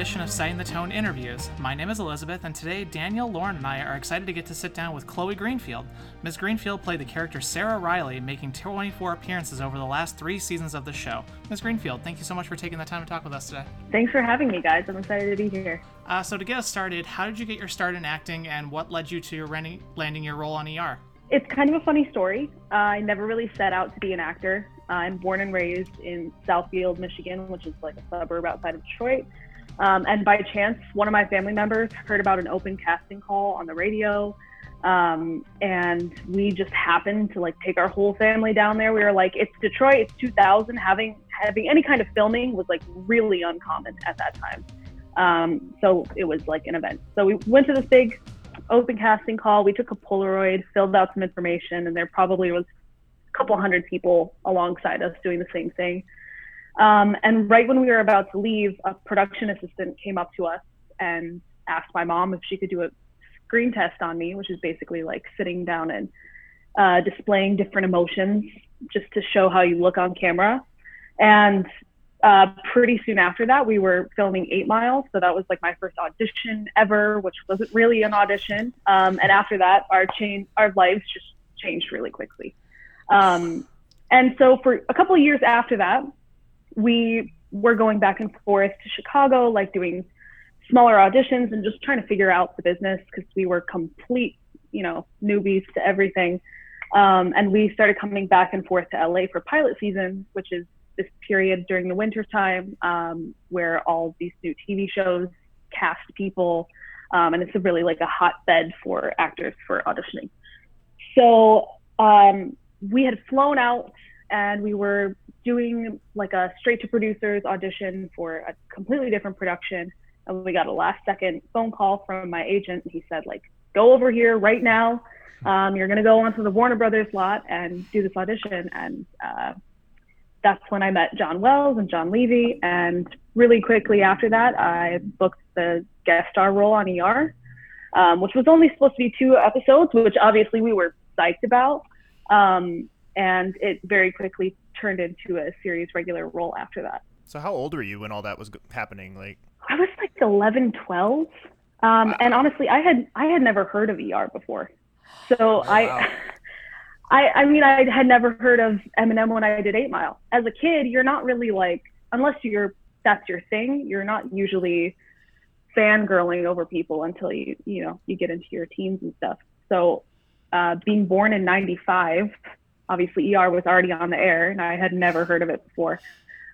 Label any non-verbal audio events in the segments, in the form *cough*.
edition of Setting the Tone interviews. My name is Elizabeth, and today Daniel, Lauren, and I are excited to get to sit down with Chloe Greenfield. Ms. Greenfield played the character Sarah Riley, making 24 appearances over the last three seasons of the show. Ms. Greenfield, thank you so much for taking the time to talk with us today. Thanks for having me, guys. I'm excited to be here. Uh, so, to get us started, how did you get your start in acting, and what led you to landing your role on ER? It's kind of a funny story. Uh, I never really set out to be an actor. I'm born and raised in Southfield, Michigan, which is like a suburb outside of Detroit. Um, and by chance, one of my family members heard about an open casting call on the radio. Um, and we just happened to like take our whole family down there. We were like, it's Detroit, it's 2000. Having having any kind of filming was like really uncommon at that time. Um, so it was like an event. So we went to this big open casting call. We took a Polaroid, filled out some information, and there probably was a couple hundred people alongside us doing the same thing. Um, and right when we were about to leave, a production assistant came up to us and asked my mom if she could do a screen test on me, which is basically like sitting down and uh, displaying different emotions just to show how you look on camera. And uh, pretty soon after that, we were filming Eight Mile. So that was like my first audition ever, which wasn't really an audition. Um, and after that, our chain, our lives just changed really quickly. Um, and so for a couple of years after that, we were going back and forth to Chicago, like doing smaller auditions and just trying to figure out the business because we were complete, you know, newbies to everything. Um, and we started coming back and forth to LA for pilot season, which is this period during the winter time um, where all these new TV shows cast people. Um, and it's a really like a hotbed for actors for auditioning. So um, we had flown out and we were doing like a straight to producers audition for a completely different production. And we got a last second phone call from my agent. He said like go over here right now. Um, you're going to go onto the warner brothers lot and do this audition. And uh, that's when i met john wells and john levey. And really quickly after that i booked the guest star role on er um, which was only supposed to be two episodes which obviously we were psyched about. Um, and it very quickly turned into a series regular role after that. So how old were you when all that was happening? Like I was like 11, 12. Um, wow. and honestly, I had I had never heard of ER before. So oh, I. *laughs* I I mean I had never heard of Eminem when I did 8 Mile. As a kid, you're not really like unless you're that's your thing, you're not usually fangirling over people until you you know you get into your teens and stuff. So uh, being born in 95, obviously ER was already on the air and I had never heard of it before,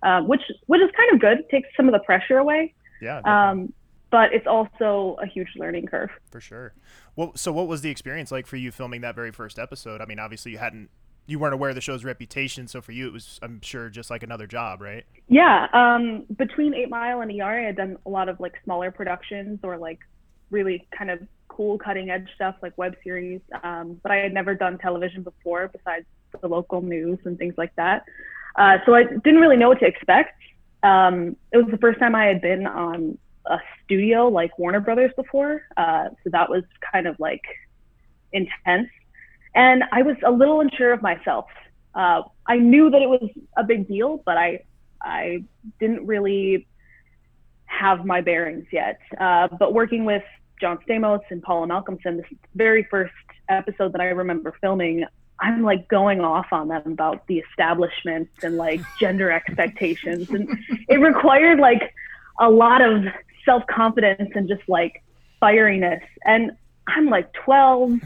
um, which, which is kind of good. It takes some of the pressure away. Yeah. Um, but it's also a huge learning curve. For sure. Well, so what was the experience like for you filming that very first episode? I mean, obviously you hadn't, you weren't aware of the show's reputation. So for you, it was, I'm sure, just like another job, right? Yeah. Um, between Eight Mile and ER, I had done a lot of like smaller productions or like really kind of cool cutting edge stuff like web series. Um, but I had never done television before besides the local news and things like that. Uh, so I didn't really know what to expect. Um, it was the first time I had been on a studio like Warner Brothers before. Uh, so that was kind of like intense. And I was a little unsure of myself. Uh, I knew that it was a big deal, but I, I didn't really have my bearings yet. Uh, but working with John Stamos and Paula Malcomson, this very first episode that I remember filming, I'm like going off on them about the establishment and like gender expectations. And it required like a lot of self confidence and just like fieriness. And I'm like 12.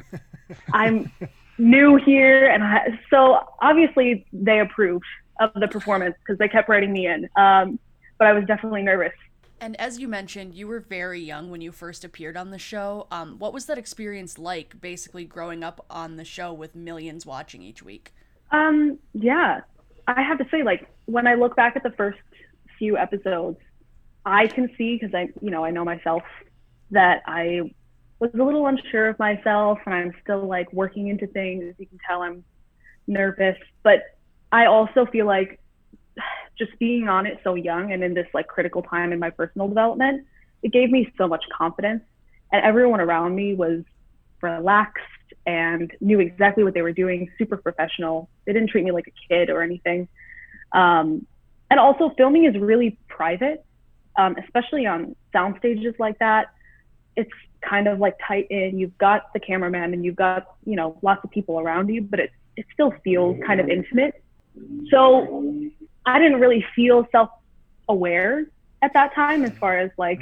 I'm new here. And I, so obviously they approved of the performance because they kept writing me in. Um, but I was definitely nervous and as you mentioned, you were very young when you first appeared on the show. Um, what was that experience like, basically growing up on the show with millions watching each week? Um, yeah, I have to say, like when I look back at the first few episodes, I can see because I, you know, I know myself that I was a little unsure of myself, and I'm still like working into things. You can tell I'm nervous, but I also feel like just being on it so young and in this like critical time in my personal development, it gave me so much confidence. And everyone around me was relaxed and knew exactly what they were doing, super professional. They didn't treat me like a kid or anything. Um, and also, filming is really private. um, especially on sound stages like that. It's kind of like tight in. You've got the cameraman and you've got you know lots of people around you, but it it still feels kind of intimate. So I didn't really feel self aware at that time as far as like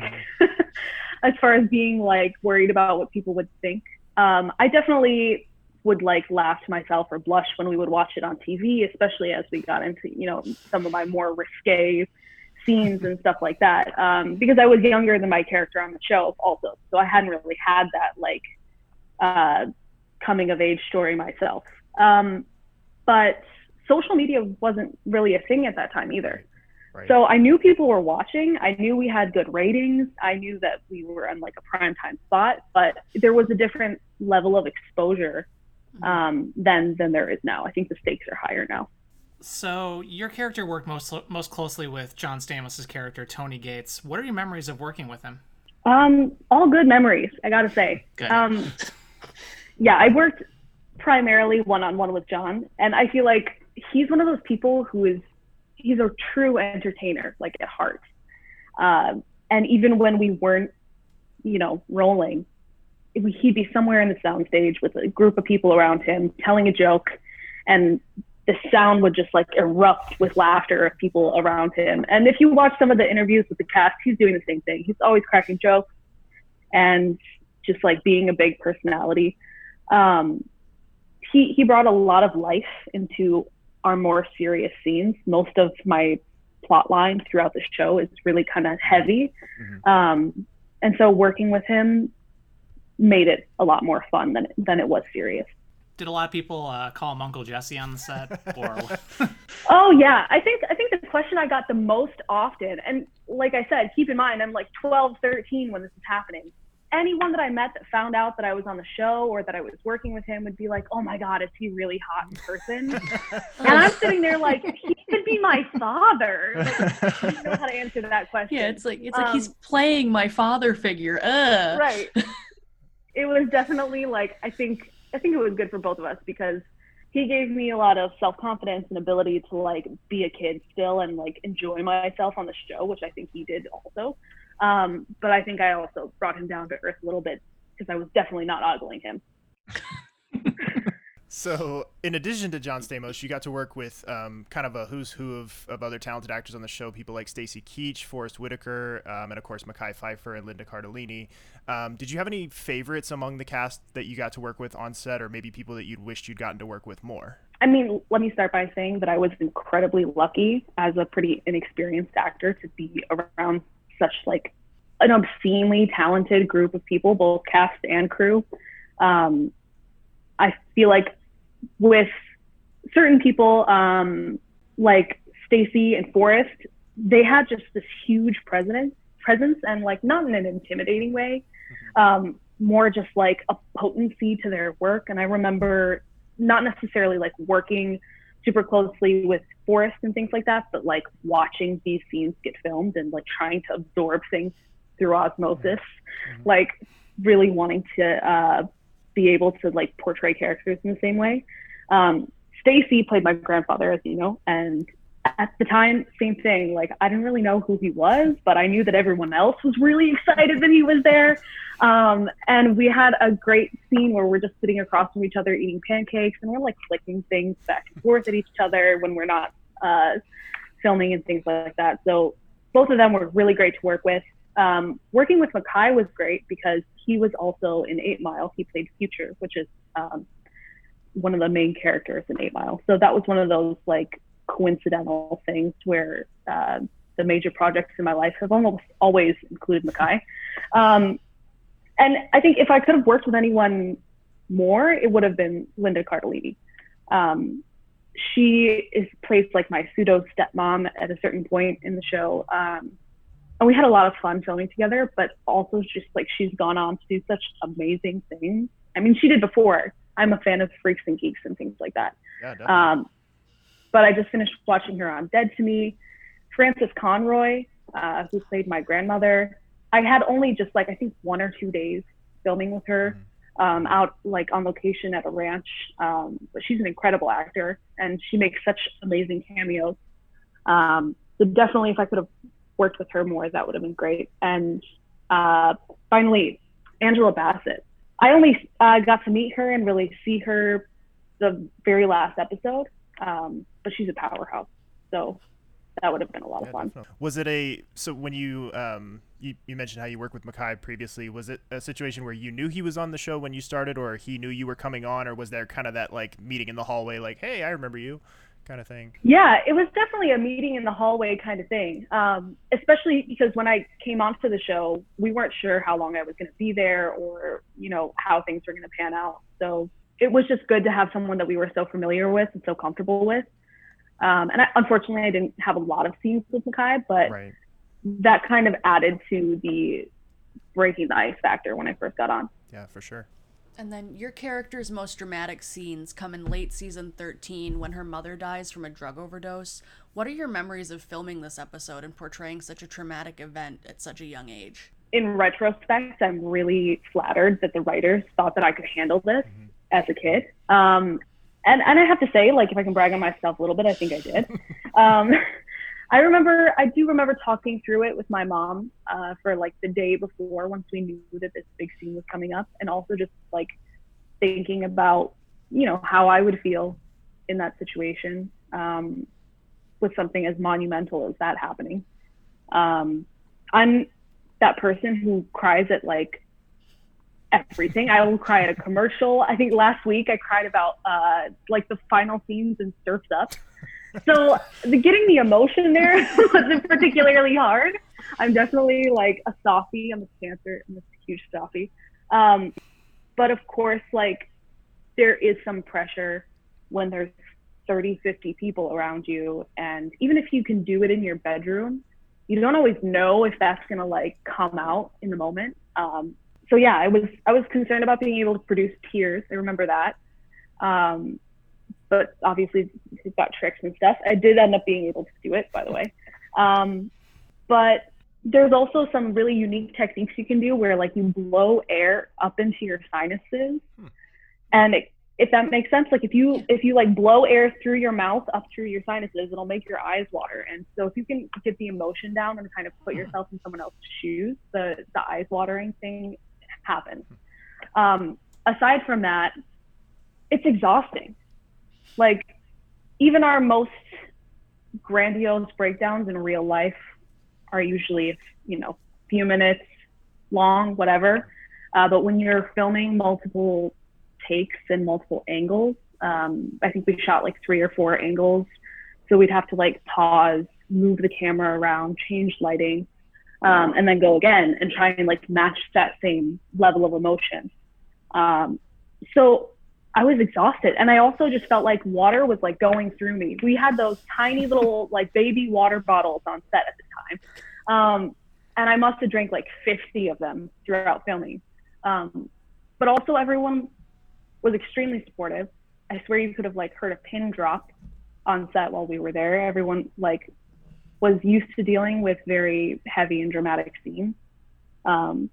*laughs* as far as being like worried about what people would think. Um, I definitely would like laugh to myself or blush when we would watch it on TV, especially as we got into you know some of my more risque scenes and stuff like that. Um, because I was younger than my character on the show also, so I hadn't really had that like uh, coming of age story myself. Um, but social media wasn't really a thing at that time either. Right. So I knew people were watching. I knew we had good ratings. I knew that we were on like a prime time spot, but there was a different level of exposure mm-hmm. um, than than there is now. I think the stakes are higher now. So your character worked most most closely with John Stamos's character Tony Gates. What are your memories of working with him? Um, all good memories, I gotta say. Good. Um, yeah, I worked primarily one on one with John, and I feel like he's one of those people who is he's a true entertainer, like at heart. Um, and even when we weren't, you know, rolling, he'd be somewhere in the soundstage with a group of people around him telling a joke, and the sound would just like erupt with laughter of people around him. And if you watch some of the interviews with the cast, he's doing the same thing. He's always cracking jokes and just like being a big personality. Um, he he brought a lot of life into our more serious scenes. Most of my plot line throughout the show is really kind of heavy. Mm-hmm. Um, and so working with him made it a lot more fun than than it was serious. Did a lot of people uh, call him Uncle Jesse on the set? *laughs* Or oh yeah, I think I think the question I got the most often, and like I said, keep in mind I'm like 12, 13 when this is happening anyone that I met that found out that I was on the show or that I was working with him would be like, "Oh my God, is he really hot in person?" *laughs* and I'm sitting there like, he could be my father. Like, I don't know how to answer that question. Yeah, it's like it's um, like he's um, playing my father figure. Ugh. Right. *laughs* it was definitely like I think I think it was good for both of us because he gave me a lot of self confidence and ability to like be a kid still and like enjoy myself on the show, which I think he did also. Um, but I think I also brought him down to earth a little bit because I was definitely not ogling him. *laughs* so, in addition to John Stamos, you got to work with um, kind of a who's who of, of other talented actors on the show. People like Stacy Keach, Forest Whitaker, um, and of course Mekhi Phifer and Linda Cardellini. Um, did you have any favorites among the cast that you got to work with on set, or maybe people that you'd wished you'd gotten to work with more? I mean, let me start by saying that I was incredibly lucky as a pretty inexperienced actor to be around such like an obscenely talented group of people, both cast and crew. Um, I feel like with certain people, um, like Stacy and Forest, they had just this huge presence, presence, and like not in an intimidating way, um, more just like a potency to their work. And I remember not necessarily like working super closely with Forest and things like that, but like watching these scenes get filmed and like trying to absorb things through osmosis, mm-hmm. like really wanting to uh, be able to like portray characters in the same way. Um, Stacy played my grandfather, as you know, and at the time, same thing. Like I didn't really know who he was, but I knew that everyone else was really *laughs* excited that he was there. Um, and we had a great scene where we're just sitting across from each other eating pancakes, and we're like flicking things back and forth at each other when we're not uh, filming and things like that. So both of them were really great to work with. Um, working with Mekhi was great because he was also in Eight Mile. He played Future, which is um, one of the main characters in Eight Mile. So that was one of those like coincidental things where uh, the major projects in my life have almost always included Mekhi. Um, and I think if I could have worked with anyone more, it would have been Linda Cardellini. Um, she is placed like my pseudo stepmom at a certain point in the show. Um, and we had a lot of fun filming together, but also just like she's gone on to do such amazing things. I mean, she did before. I'm a fan of Freaks and Geeks and things like that. Yeah, definitely. Um, but I just finished watching her on Dead to Me. Frances Conroy, uh, who played my grandmother. I had only just like I think one or two days filming with her mm-hmm. um, out like on location at a ranch. Um, but she's an incredible actor and she makes such amazing cameos. Um, so definitely, if I could have worked with her more, that would have been great. And uh, finally, Angela Bassett. I only uh, got to meet her and really see her the very last episode, um, but she's a powerhouse. So that would have been a lot yeah, of fun. Definitely. Was it a so when you um you, you mentioned how you worked with Mekhi previously? Was it a situation where you knew he was on the show when you started, or he knew you were coming on, or was there kind of that like meeting in the hallway, like, hey, I remember you? kind of thing? Yeah, it was definitely a meeting in the hallway kind of thing. Um, especially because when I came onto the show, we weren't sure how long I was going to be there or, you know, how things were going to pan out. So it was just good to have someone that we were so familiar with and so comfortable with. Um, and I, unfortunately, I didn't have a lot of scenes with Mekhi, but right. that kind of added to the breaking the ice factor when I first got on. Yeah, for sure. And then your character's most dramatic scenes come in late season 13 when her mother dies from a drug overdose. What are your memories of filming this episode and portraying such a traumatic event at such a young age? In retrospect, I'm really flattered that the writers thought that I could handle this mm-hmm. As a kid. Um, and, and I have to say, like, if I can brag on myself a little bit, I think I did. *laughs* um, *laughs* I remember, I do remember talking through it with my mom uh, for like the day before, once we knew that this big scene was coming up, and also just like thinking about, you know, how I would feel in that situation um, with something as monumental as that happening. Um, I'm that person who cries at like everything. I will cry at a commercial. I think last week I cried about uh, like the final scenes in Surfs Up so the, getting the emotion there *laughs* wasn't particularly hard. I'm definitely like a softie. I'm a cancer. I'm a huge softie. Um, but of course, like there is some pressure when there's 30, 50 people around you. And even if you can do it in your bedroom, you don't always know if that's going to like come out in the moment. Um, so yeah, I was, I was concerned about being able to produce tears. I remember that. Um, but obviously he's got tricks and stuff. I did end up being able to do it, by the way. Um, but there's also some really unique techniques you can do where like you blow air up into your sinuses, hmm. and it, if that makes sense, like if you if you like blow air through your mouth up through your sinuses, it'll make your eyes water. And so if you can get the emotion down and kind of put hmm. yourself in someone else's shoes, the the eyes watering thing happens. Um, aside from that, it's exhausting. Like even our most grandiose breakdowns in real life are usually you know a few minutes long whatever. Uh, but when you're filming multiple takes and multiple angles um, i think we shot like three or four angles. So we'd have to like pause move the camera around change lighting um, and then go again and try and like match that same level of emotion um, so I was exhausted. And I also just felt like water was like going through me. We had those tiny little like baby water bottles on set at the time. Um, and I must have drank like 50 of them throughout filming. Um, but also everyone was extremely supportive. I swear you could have like heard a pin drop on set while we were there. Everyone like was used to dealing with very heavy and dramatic scenes. Um,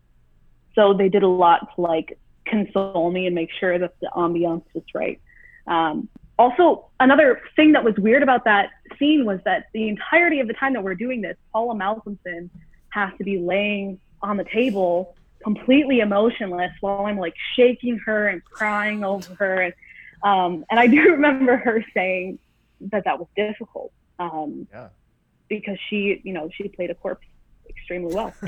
so they did a lot to like console me and make sure that the ambiance was right. Um, also, another thing that was weird about that scene was that the entirety of the time that we're doing this, Paula Malcomson has to be laying on the table completely emotionless while I'm like shaking her and crying over her. And, um, and I do *laughs* remember her saying that that was difficult um, yeah. Because she, you know, she played a corpse extremely well. *laughs*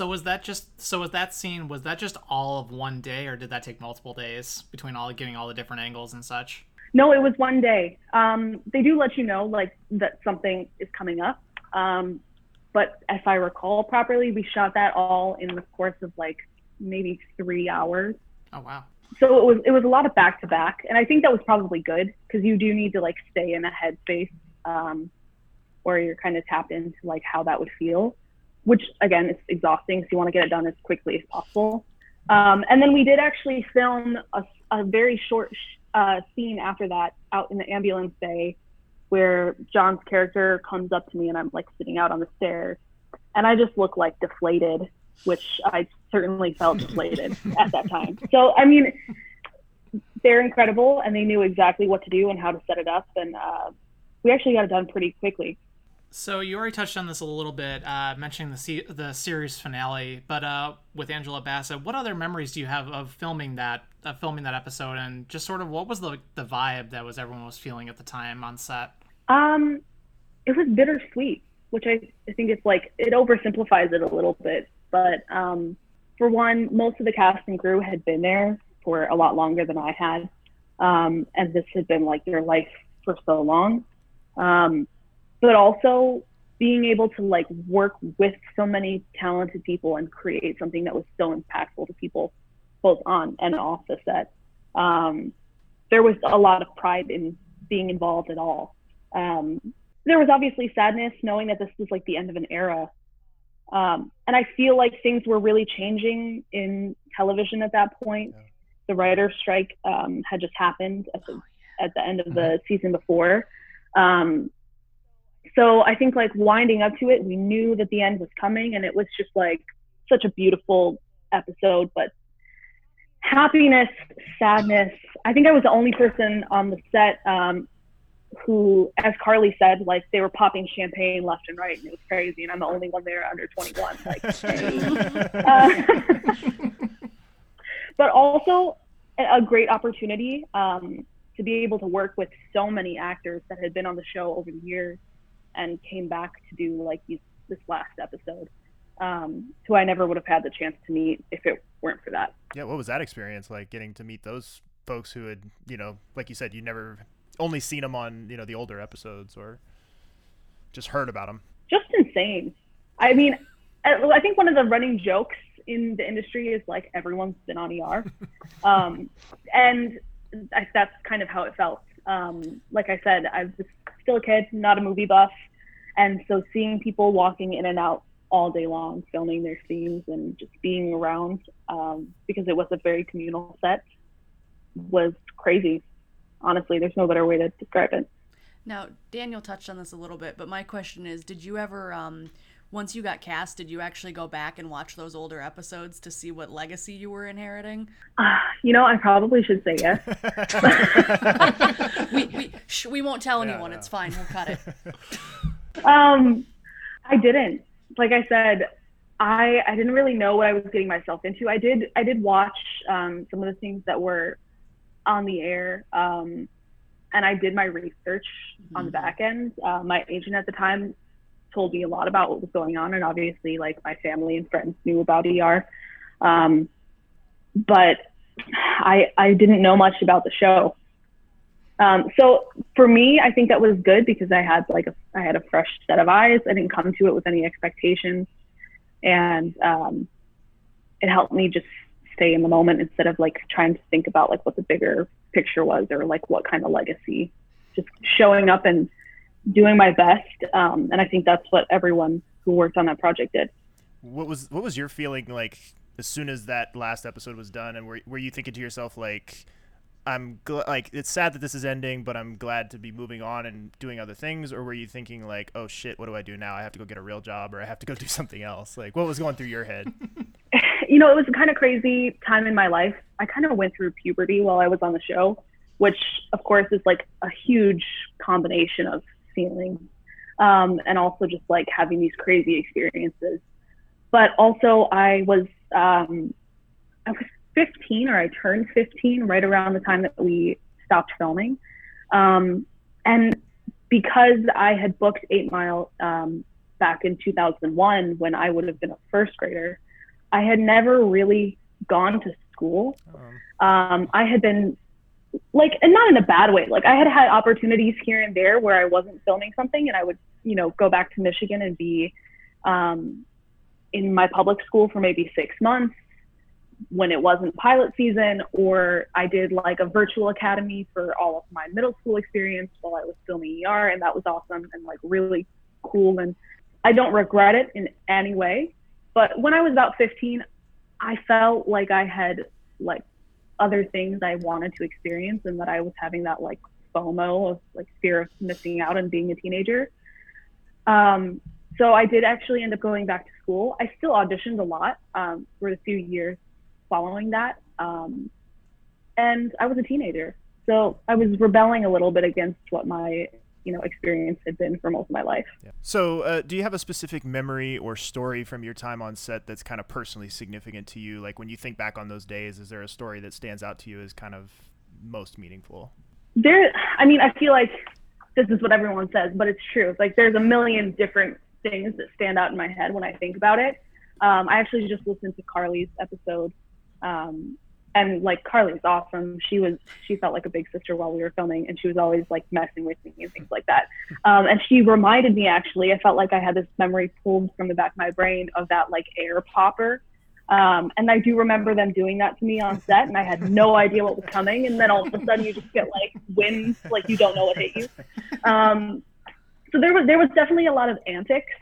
So was that just so was that scene was that just all of one day or did that take multiple days between all getting all the different angles and such? No, it was one day. Um, they do let you know like that something is coming up. Um, but if I recall properly, we shot that all in the course of like maybe three hours. Oh wow. So it was it was a lot of back to back, and I think that was probably good because you do need to like stay in a headspace um, where you're kind of tapped into like how that would feel which again is exhausting. So you want to get it done as quickly as possible. Um, and then we did actually film a, a very short uh, scene after that out in the ambulance bay where John's character comes up to me and I'm like sitting out on the stairs and I just look like deflated, which I certainly felt *laughs* deflated at that time. So, I mean, they're incredible and they knew exactly what to do and how to set it up. And uh, we actually got it done pretty quickly. So you already touched on this a little bit, uh, mentioning the se- the series finale, but uh, with Angela Bassett, what other memories do you have of filming that of filming that episode, and just sort of what was the the vibe that was everyone was feeling at the time on set? Um, it was bittersweet, which I, I think it's like it oversimplifies it a little bit. But um, for one, most of the cast and crew had been there for a lot longer than I had, um, and this had been like their life for so long. Um, but also being able to like work with so many talented people and create something that was so impactful to people both on and off the set. Um, there was a lot of pride in being involved at all. Um, there was obviously sadness knowing that this was like the end of an era um, and i feel like things were really changing in television at that point yeah. the writer's strike um, had just happened at the, at the end of the mm-hmm. season before um, so I think like winding up to it, we knew that the end was coming, and it was just like such a beautiful episode. But happiness, sadness. I think I was the only person on the set um, who, as Carly said, like they were popping champagne left and right, and it was crazy. And I'm the only one there under 21. Like, *laughs* uh, *laughs* but also a great opportunity um, to be able to work with so many actors that had been on the show over the years and came back to do like these, this last episode, um, who I never would have had the chance to meet if it weren't for that. Yeah, what was that experience like? Getting to meet those folks who had, you know, like you said, you never only seen them on you know the older episodes or just heard about them. Just insane. I mean, I think one of the running jokes in the industry is like everyone's been on ER, *laughs* um, and I, that's kind of how it felt. Um, like I said, I was still a kid, not a movie buff, and so seeing people walking in and out all day long, filming their scenes and just being around, um, because it was a very communal set, was crazy. Honestly, there's no better way to describe it. Now, Daniel touched on this a little bit, but my question is, did you ever um, once you got cast, did you actually go back and watch those older episodes to see what legacy you were inheriting? Uh, you know, I probably should say yes. *laughs* we we, sh- we won't tell anyone. Yeah, no. It's fine. We'll cut it. *laughs* Um, I didn't. Like I said, I I didn't really know what I was getting myself into. I did I did watch um, some of the things that were on the air. Um, and I did my research mm-hmm. on the mm-hmm. back end. Uh, my agent at the time told me a lot about what was going on, and obviously, like my family and friends knew about ER, um, but I I didn't know much about the show. Um, so for me, I think that was good because I had like a, I had a fresh set of eyes. I didn't come to it with any expectations, and um, it helped me just stay in the moment instead of like trying to think about like what the bigger picture was or like what kind of legacy. Just showing up and doing my best. Um, and I think that's what everyone who worked on that project did. What was what was your feeling like as soon as that last episode was done? And were were you thinking to yourself like, I'm gl- like it's sad that this is ending, but I'm glad to be moving on and doing other things, or were you thinking like, oh shit, what do I do now? I have to go get a real job, or I have to go do something else. Like, what was going through your head? *laughs* you know, it was a kind of crazy time in my life. I kind of went through puberty while I was on the show, which of course is like a huge combination of feelings um, and also just like having these crazy experiences. But also, I was um, I was 15 or I turned 15 right around the time that we stopped filming, um, and because I had booked Eight Mile um, back in 2001 when I would have been a first grader, I had never really gone to school. Um, um I had been like and not in a bad way. Like i had had opportunities here and there where i wasn't filming something and i would you know go back to michigan and be um, in my public school for maybe six months when it wasn't pilot season or i did like a virtual academy for all of my middle school experience while i was filming er and that was awesome and like really cool and i don't regret it in any way but when i was about 15 i felt like i had like other things I wanted to experience and that I was having that like FOMO of like fear of missing out and being a teenager. Um, so I did actually end up going back to school. I still auditioned a lot um, for the few years following that. Um, and I was a teenager. So I was rebelling a little bit against what my you know experience had been for most of my life. Yeah. So, uh, do you have a specific memory or story from your time on set that's kind of personally significant to you? Like when you think back on those days, is there a story that stands out to you as kind of most meaningful? There, I mean, I feel like this is what everyone says, but it's true. Like there's a million different things that stand out in my head when I think about it. Um, I actually just listened to Carly's episode um, and like Carly's awesome. She was she felt like a big sister while we were filming, and she was always like messing with me and things like that. Um, and she reminded me actually, I felt like I had this memory pulled from the back of my brain of that like air popper. Um, and I do remember them doing that to me on set, and I had no idea what was coming. And then all of a sudden, you just get like winds, like you don't know what hit you. Um, so there was there was definitely a lot of antics,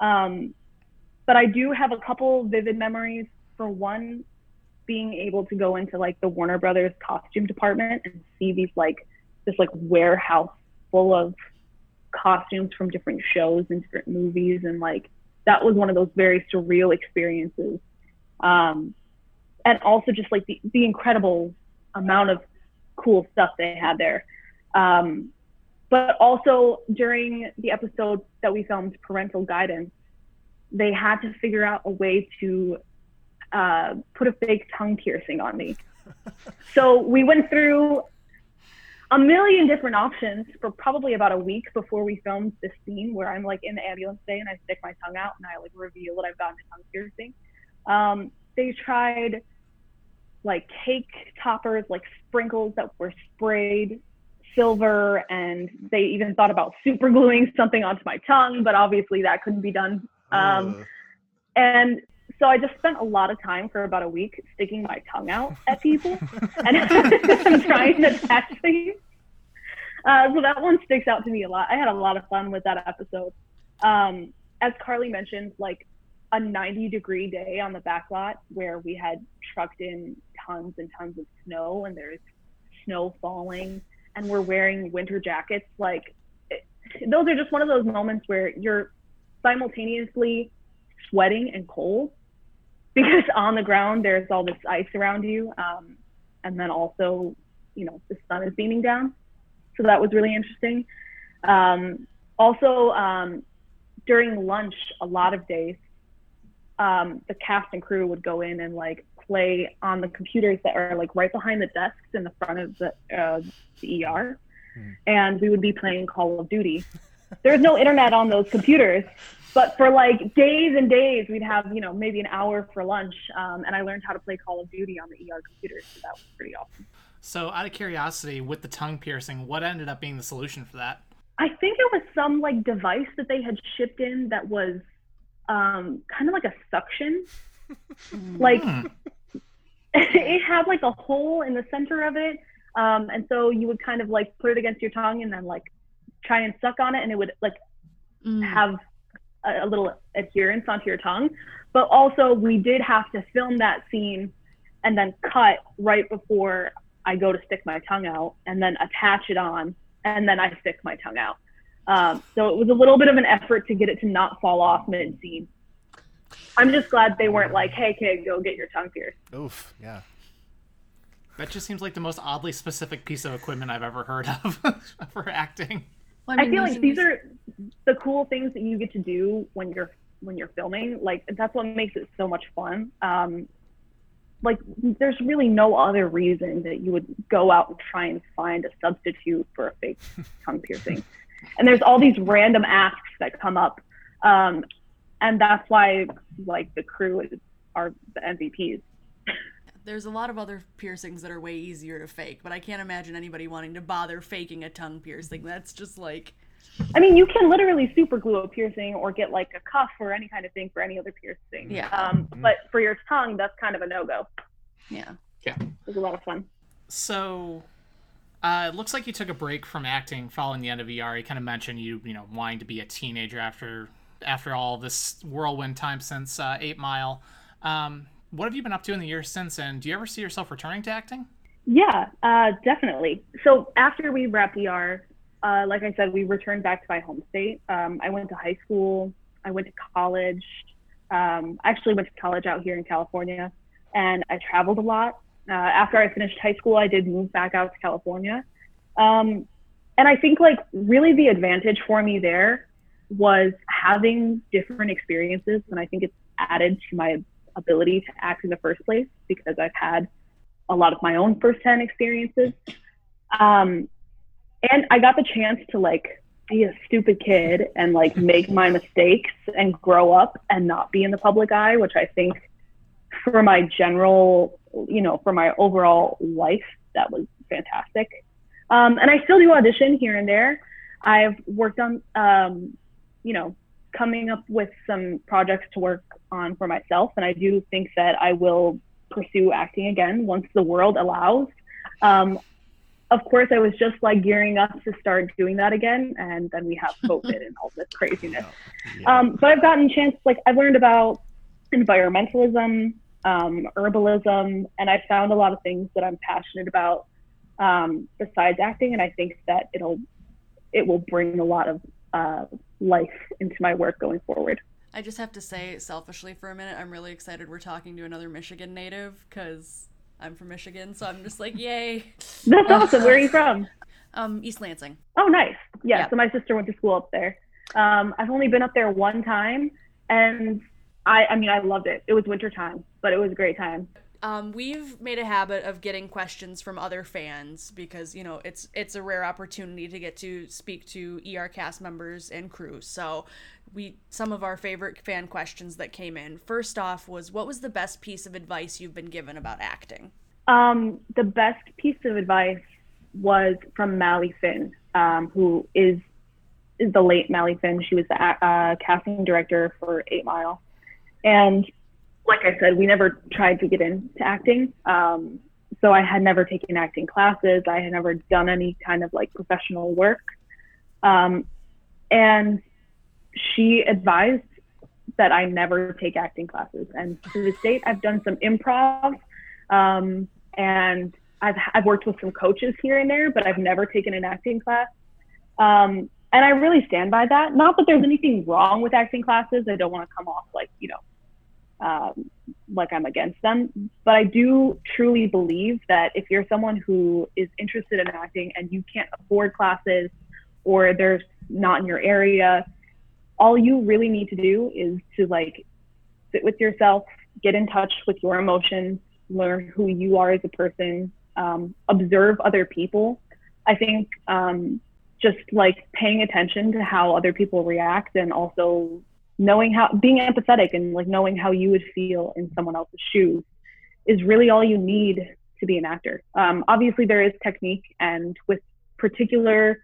um, but I do have a couple vivid memories. For one, being able to go into like the Warner Brothers costume department and see these like this like warehouse full of costumes from different shows and different movies. And like that was one of those very surreal experiences. Um, and also just like the, the incredible amount of cool stuff they had there. Um, but also during the episode that we filmed parental guidance they had to figure out a way to uh, put a fake tongue piercing on me. so we went through a million different options for probably about a week before we filmed this scene where I'm like in the ambulance bay and I stick my tongue out and I like reveal that I've gotten a tongue piercing. Um, they tried like cake toppers, like sprinkles that were sprayed silver, and they even thought about super gluing something onto my tongue, but obviously that couldn't be done. Um, and so I just spent a lot of time for about a week sticking my tongue out *laughs* at people and *laughs* trying to attach things. Uh, so that one sticks out to me a lot. I had a lot of fun with that episode. Um, as Carly mentioned, like a 90 degree day on the back lot where we had trucked in tons and tons of snow and there's snow falling and we're wearing winter jackets. Like it, those are just one of those moments where you're simultaneously sweating and cold because on the ground there's all this ice around you, um, and then also, you know, the sun is beaming down. So that was really interesting. Um, also, um, during lunch, a lot of days, um, the cast and crew would go in and like play on the computers that are like right behind the desks in the front of the, uh, the ER, mm. and we would be playing Call of Duty. There's no internet on those computers, but for like days and days, we'd have, you know, maybe an hour for lunch. Um, and I learned how to play Call of Duty on the ER computer. So that was pretty awesome. So, out of curiosity, with the tongue piercing, what ended up being the solution for that? I think it was some like device that they had shipped in that was um, kind of like a suction. *laughs* like hmm. *laughs* it had like a hole in the center of it. Um, and so you would kind of like put it against your tongue and then like try and suck on it and it would like mm. have a, a little adherence onto your tongue. But also, we did have to film that scene and then cut right before I go to stick my tongue out and then attach it on and then I stick my tongue out. Um, so it was a little bit of an effort to get it to not fall off mid scene. I'm just glad they weren't like, "Hey kid, go get your tongue pierced." Oof, yeah. That just seems like the most oddly specific piece of equipment I've ever heard of *laughs* for acting. Well, I, mean, I, feel like these are the cool things that you get to do when you're when you're filming. Like that's what makes it so much fun. Um, like there's really no other reason that you would go out and try and find a substitute for a fake *laughs* tongue piercing. And there's all these random asks that come up, um, and that's why like the crew is, are the MVPs there's a lot of other piercings that are way easier to fake, but I can't imagine anybody wanting to bother faking a tongue piercing. That's just like. I mean, you can literally super glue a piercing or get like a cuff or any kind of thing for any other piercing. Yeah. Um, mm-hmm. but for your tongue, that's kind of a no go. Yeah. Yeah. It was a lot of fun. So, uh, it looks like you took a break from acting following the end of ER. You kind of mentioned you, you know, wanting to be a teenager after after all this whirlwind time since uh, Eight Mile. Um, what have you been up to in the years since? And do you ever see yourself returning to acting? Yeah, uh, definitely. So after we wrapped ER, uh, like I said, we returned back to my home state. Um, I went to high school. I went to college. Um, I actually went to college out here in California, and I traveled a lot. Uh, after I finished high school, I did move back out to California. Um, and I think like really the advantage for me there was having different experiences, and I think it's added to my ability to act in the first place because I've had a lot of my own firsthand experiences. Um, and I got the chance to like be a stupid kid and like make my mistakes and grow up and not be in the public eye, which I think for my general, you know, for my overall life, that was fantastic. Um, and I still do audition here and there. I've worked on, um, you know, coming up with some projects to work on for myself. And I do think that I will pursue acting again once the world allows. Um, of course, I was just like gearing up to start doing that again, and then we have *laughs* COVID and all this craziness. Yeah. Um, but I've gotten a chance, like I've learned about environmentalism, um, herbalism, and I found a lot of things that I'm passionate about um, besides acting, and I think that it'll it will bring a lot of uh, life into my work going forward. I just have to say, selfishly for a minute, I'm really excited we're talking to another Michigan native because I'm from Michigan, so I'm just like, yay. *laughs* That's awesome. Where are you from? *laughs* Um, East Lansing. Oh, nice. Yeah. So my sister went to school up there. Um, I've only been up there one time, and I, I mean, I loved it. It was winter time, but it was a great time. Um, we've made a habit of getting questions from other fans because you know it's it's a rare opportunity to get to speak to ER cast members and crew. So we some of our favorite fan questions that came in. First off was what was the best piece of advice you've been given about acting? Um, the best piece of advice was from Mali Finn, um, who is is the late Mali Finn. She was the uh, casting director for Eight Mile, and like I said, we never tried to get into acting. Um, so I had never taken acting classes. I had never done any kind of like professional work. Um, and she advised that I never take acting classes. And to this date, I've done some improv, um, and I've I've worked with some coaches here and there, but I've never taken an acting class. Um, and I really stand by that. Not that there's anything wrong with acting classes. I don't want to come off like um, like I'm against them. But I do truly believe that if you're someone who is interested in acting and you can't afford classes, or there's not in your area, all you really need to do is to like sit with yourself, get in touch with your emotions, learn who you are as a person, um, observe other people. I think um, just like paying attention to how other people react and also knowing how being empathetic and like knowing how you would feel in someone else's shoes is really all you need to be an actor. Um, obviously, there is technique, and with particular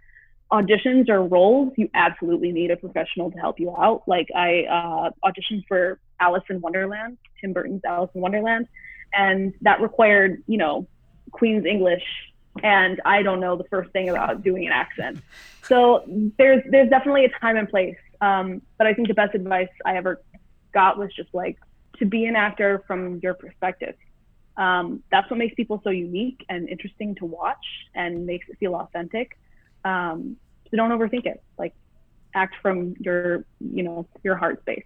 auditions or roles, you absolutely need a professional to help you out. Like I uh, auditioned for Alice in Wonderland, Tim Burton's Alice in Wonderland, and that required, you know, Queen's English, and I don't know the first thing about doing an accent. So there's there's definitely a time and place. Um, but I think the best advice I ever got was just like to be an actor from your perspective. Um, that's what makes people so unique and interesting to watch and makes it feel authentic. Um, so don't overthink it. Like act from your, you know, your heart space.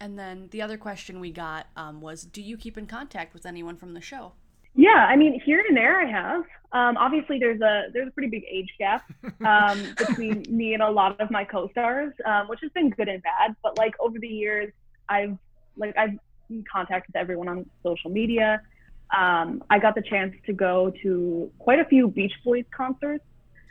And then the other question we got um, was, do you keep in contact with anyone from the show? Yeah, I mean, here and there I have. Um, obviously, there's a there's a pretty big age gap *laughs* um, between me and a lot of my co-stars, um, which has been good and bad. But like over the years, I've like I've contacted everyone on social media. Um, I got the chance to go to quite a few Beach Boys concerts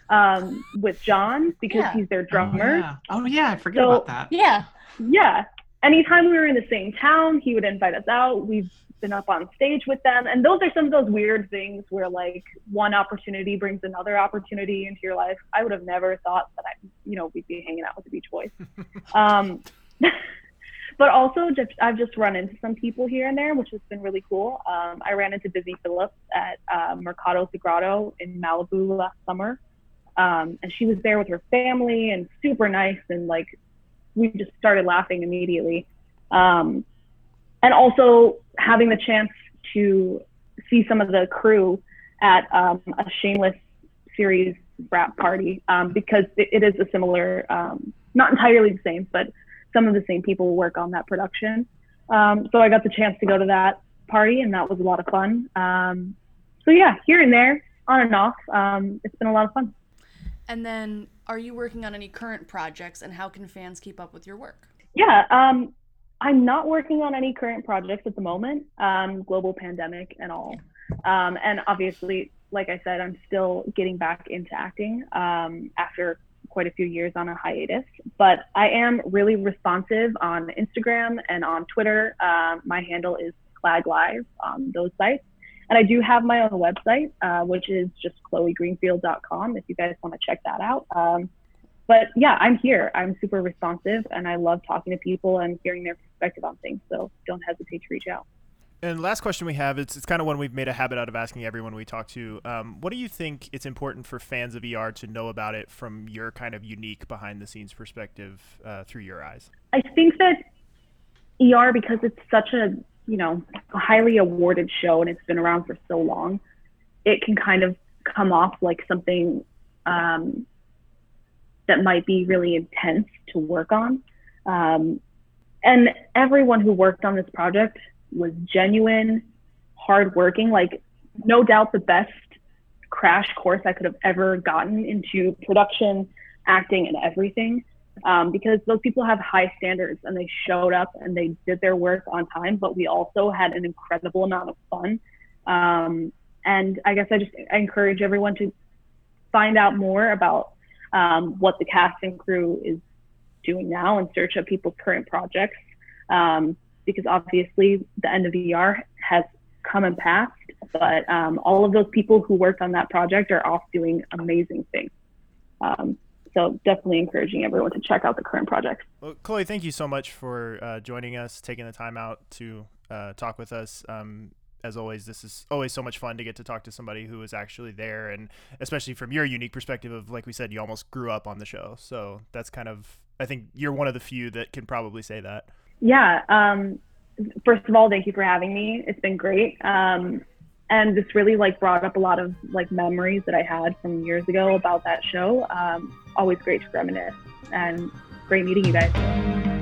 um, with John because yeah. he's their drummer. Oh yeah. oh yeah, I forget so, about that. Yeah. Yeah. Anytime we were in the same town, he would invite us out. We've been up on stage with them. And those are some of those weird things where like one opportunity brings another opportunity into your life. I would have never thought that I, you know, we'd be hanging out with the Beach Boys. *laughs* um, *laughs* but also just I've just run into some people here and there, which has been really cool. Um, I ran into Busy Phillips at uh, Mercado Sagrado in Malibu last summer. Um, and she was there with her family and super nice and like we just started laughing immediately. Um, and also having the chance to see some of the crew at um, a Shameless series wrap party um, because it, it is a similar, um, not entirely the same, but some of the same people work on that production. Um, so I got the chance to go to that party and that was a lot of fun. Um, so yeah, here and there, on and off, um, it's been a lot of fun. And then, are you working on any current projects, and how can fans keep up with your work? Yeah, um, I'm not working on any current projects at the moment. Um, global pandemic and all, um, and obviously, like I said, I'm still getting back into acting um, after quite a few years on a hiatus. But I am really responsive on Instagram and on Twitter. Um, my handle is Clag Live on those sites. And I do have my own website, uh, which is just chloegreenfield.com if you guys want to check that out. Um, but yeah, I'm here. I'm super responsive and I love talking to people and hearing their perspective on things. So don't hesitate to reach out. And last question we have, it's, it's kind of one we've made a habit out of asking everyone we talk to. Um, what do you think it's important for fans of ER to know about it from your kind of unique behind the scenes perspective uh, through your eyes? I think that ER, because it's such a you know, highly awarded show and it's been around for so long, it can kind of come off like something um, that might be really intense to work on. Um, and everyone who worked on this project was genuine, hardworking, like no doubt the best crash course I could have ever gotten into production, acting, and everything um, because those people have high standards and they showed up and they did their work on time, but we also had an incredible amount of fun. Um, and I guess I just I encourage everyone to find out more about um, what the cast and crew is doing now and search of people's current projects um, because obviously the end of ER has come and passed, but um, all of those people who worked on that project are off doing amazing things. Um, so definitely encouraging everyone to check out the current projects. Well, Chloe, thank you so much for uh, joining us, taking the time out to uh, talk with us. Um, as always, this is always so much fun to get to talk to somebody who is actually there, and especially from your unique perspective of, like we said, you almost grew up on the show. So that's kind of, I think you're one of the few that can probably say that. Yeah. Um, first of all, thank you for having me. It's been great. Um, and this really like brought up a lot of like memories that I had from years ago about that show. Um, always great to reminisce and great meeting you guys.